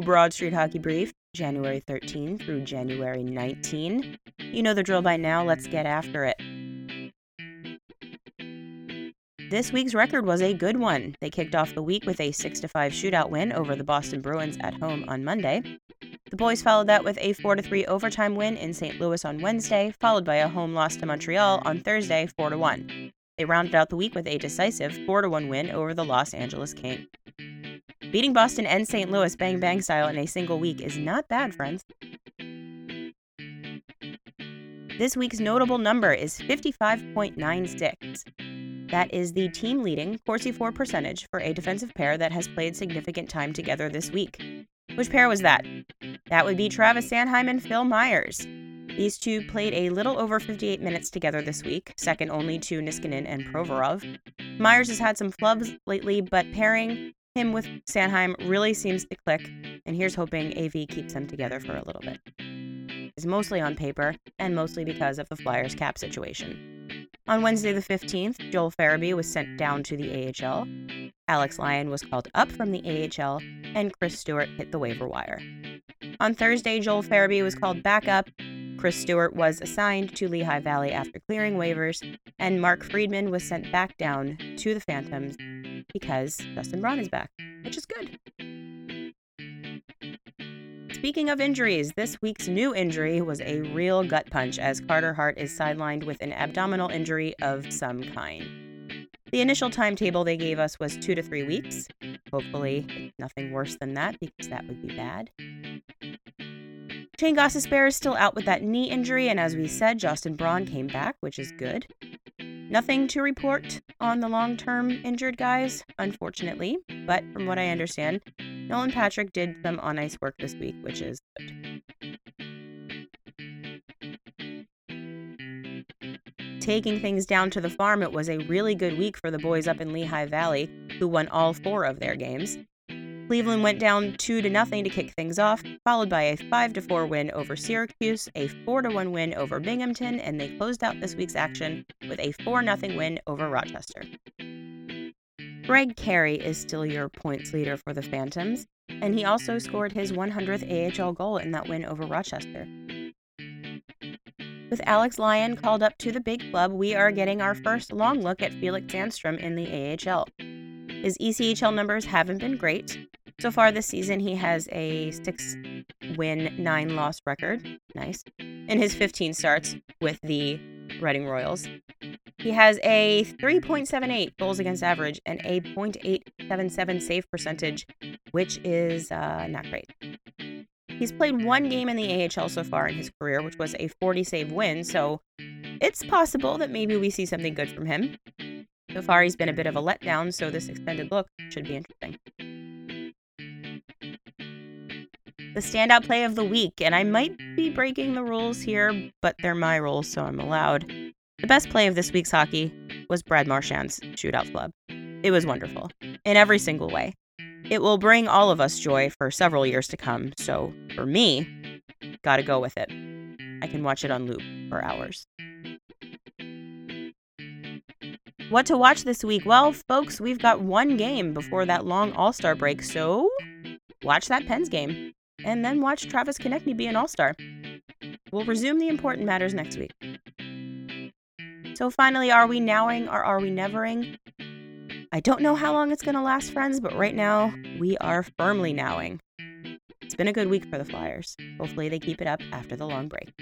Broad Street Hockey Brief, January 13 through January 19. You know the drill by now, let's get after it. This week's record was a good one. They kicked off the week with a 6 5 shootout win over the Boston Bruins at home on Monday. The boys followed that with a 4 3 overtime win in St. Louis on Wednesday, followed by a home loss to Montreal on Thursday 4 1. They rounded out the week with a decisive 4 1 win over the Los Angeles Kings. Beating Boston and St. Louis bang bang style in a single week is not bad, friends. This week's notable number is 55.96. That is the team leading Corsi For percentage for a defensive pair that has played significant time together this week. Which pair was that? That would be Travis Sanheim and Phil Myers. These two played a little over 58 minutes together this week, second only to Niskanen and Provorov. Myers has had some flubs lately, but pairing him with Sanheim really seems to click, and here's hoping AV keeps them together for a little bit. It's mostly on paper, and mostly because of the Flyers cap situation. On Wednesday the 15th, Joel Farabee was sent down to the AHL. Alex Lyon was called up from the AHL, and Chris Stewart hit the waiver wire. On Thursday, Joel Farabee was called back up. Chris Stewart was assigned to Lehigh Valley after clearing waivers, and Mark Friedman was sent back down to the Phantoms because Justin Braun is back, which is good. Speaking of injuries, this week's new injury was a real gut punch as Carter Hart is sidelined with an abdominal injury of some kind. The initial timetable they gave us was two to three weeks. Hopefully, nothing worse than that because that would be bad. Shayne Gostisbehere is still out with that knee injury, and as we said, Justin Braun came back, which is good. Nothing to report on the long term injured guys, unfortunately, but from what I understand, Nolan Patrick did some on ice work this week, which is good. Taking things down to the farm, it was a really good week for the boys up in Lehigh Valley, who won all four of their games. Cleveland went down 2 to nothing to kick things off, followed by a 5 to 4 win over Syracuse, a 4 to 1 win over Binghamton, and they closed out this week's action with a 4 0 win over Rochester. Greg Carey is still your points leader for the Phantoms, and he also scored his 100th AHL goal in that win over Rochester. With Alex Lyon called up to the big club, we are getting our first long look at Felix Sandstrom in the AHL. His ECHL numbers haven't been great, so far this season, he has a six win, nine loss record. Nice. In his 15 starts with the Reading Royals. He has a 3.78 goals against average and a .877 save percentage, which is uh, not great. He's played one game in the AHL so far in his career, which was a 40 save win, so it's possible that maybe we see something good from him. So far, he's been a bit of a mm-hmm. letdown, so this extended look should be interesting. the standout play of the week, and I might be breaking the rules here, but they're my rules, so I'm allowed. The best play of this week's hockey was Brad Marchand's shootout flub. It was wonderful, in every single way. It will bring all of us joy for several years to come, so for me, gotta go with it. I can watch it on loop for hours. What to watch this week? Well, folks, we've got one game before that long All Star break, so watch that Pens game and then watch Travis Konecny be an all star. We'll resume the important matters next week. So, finally, are we nowing or are we nevering? I don't know how long it's going to last, friends, but right now we are firmly nowing. It's been a good week for the Flyers. Hopefully, they keep it up after the long break.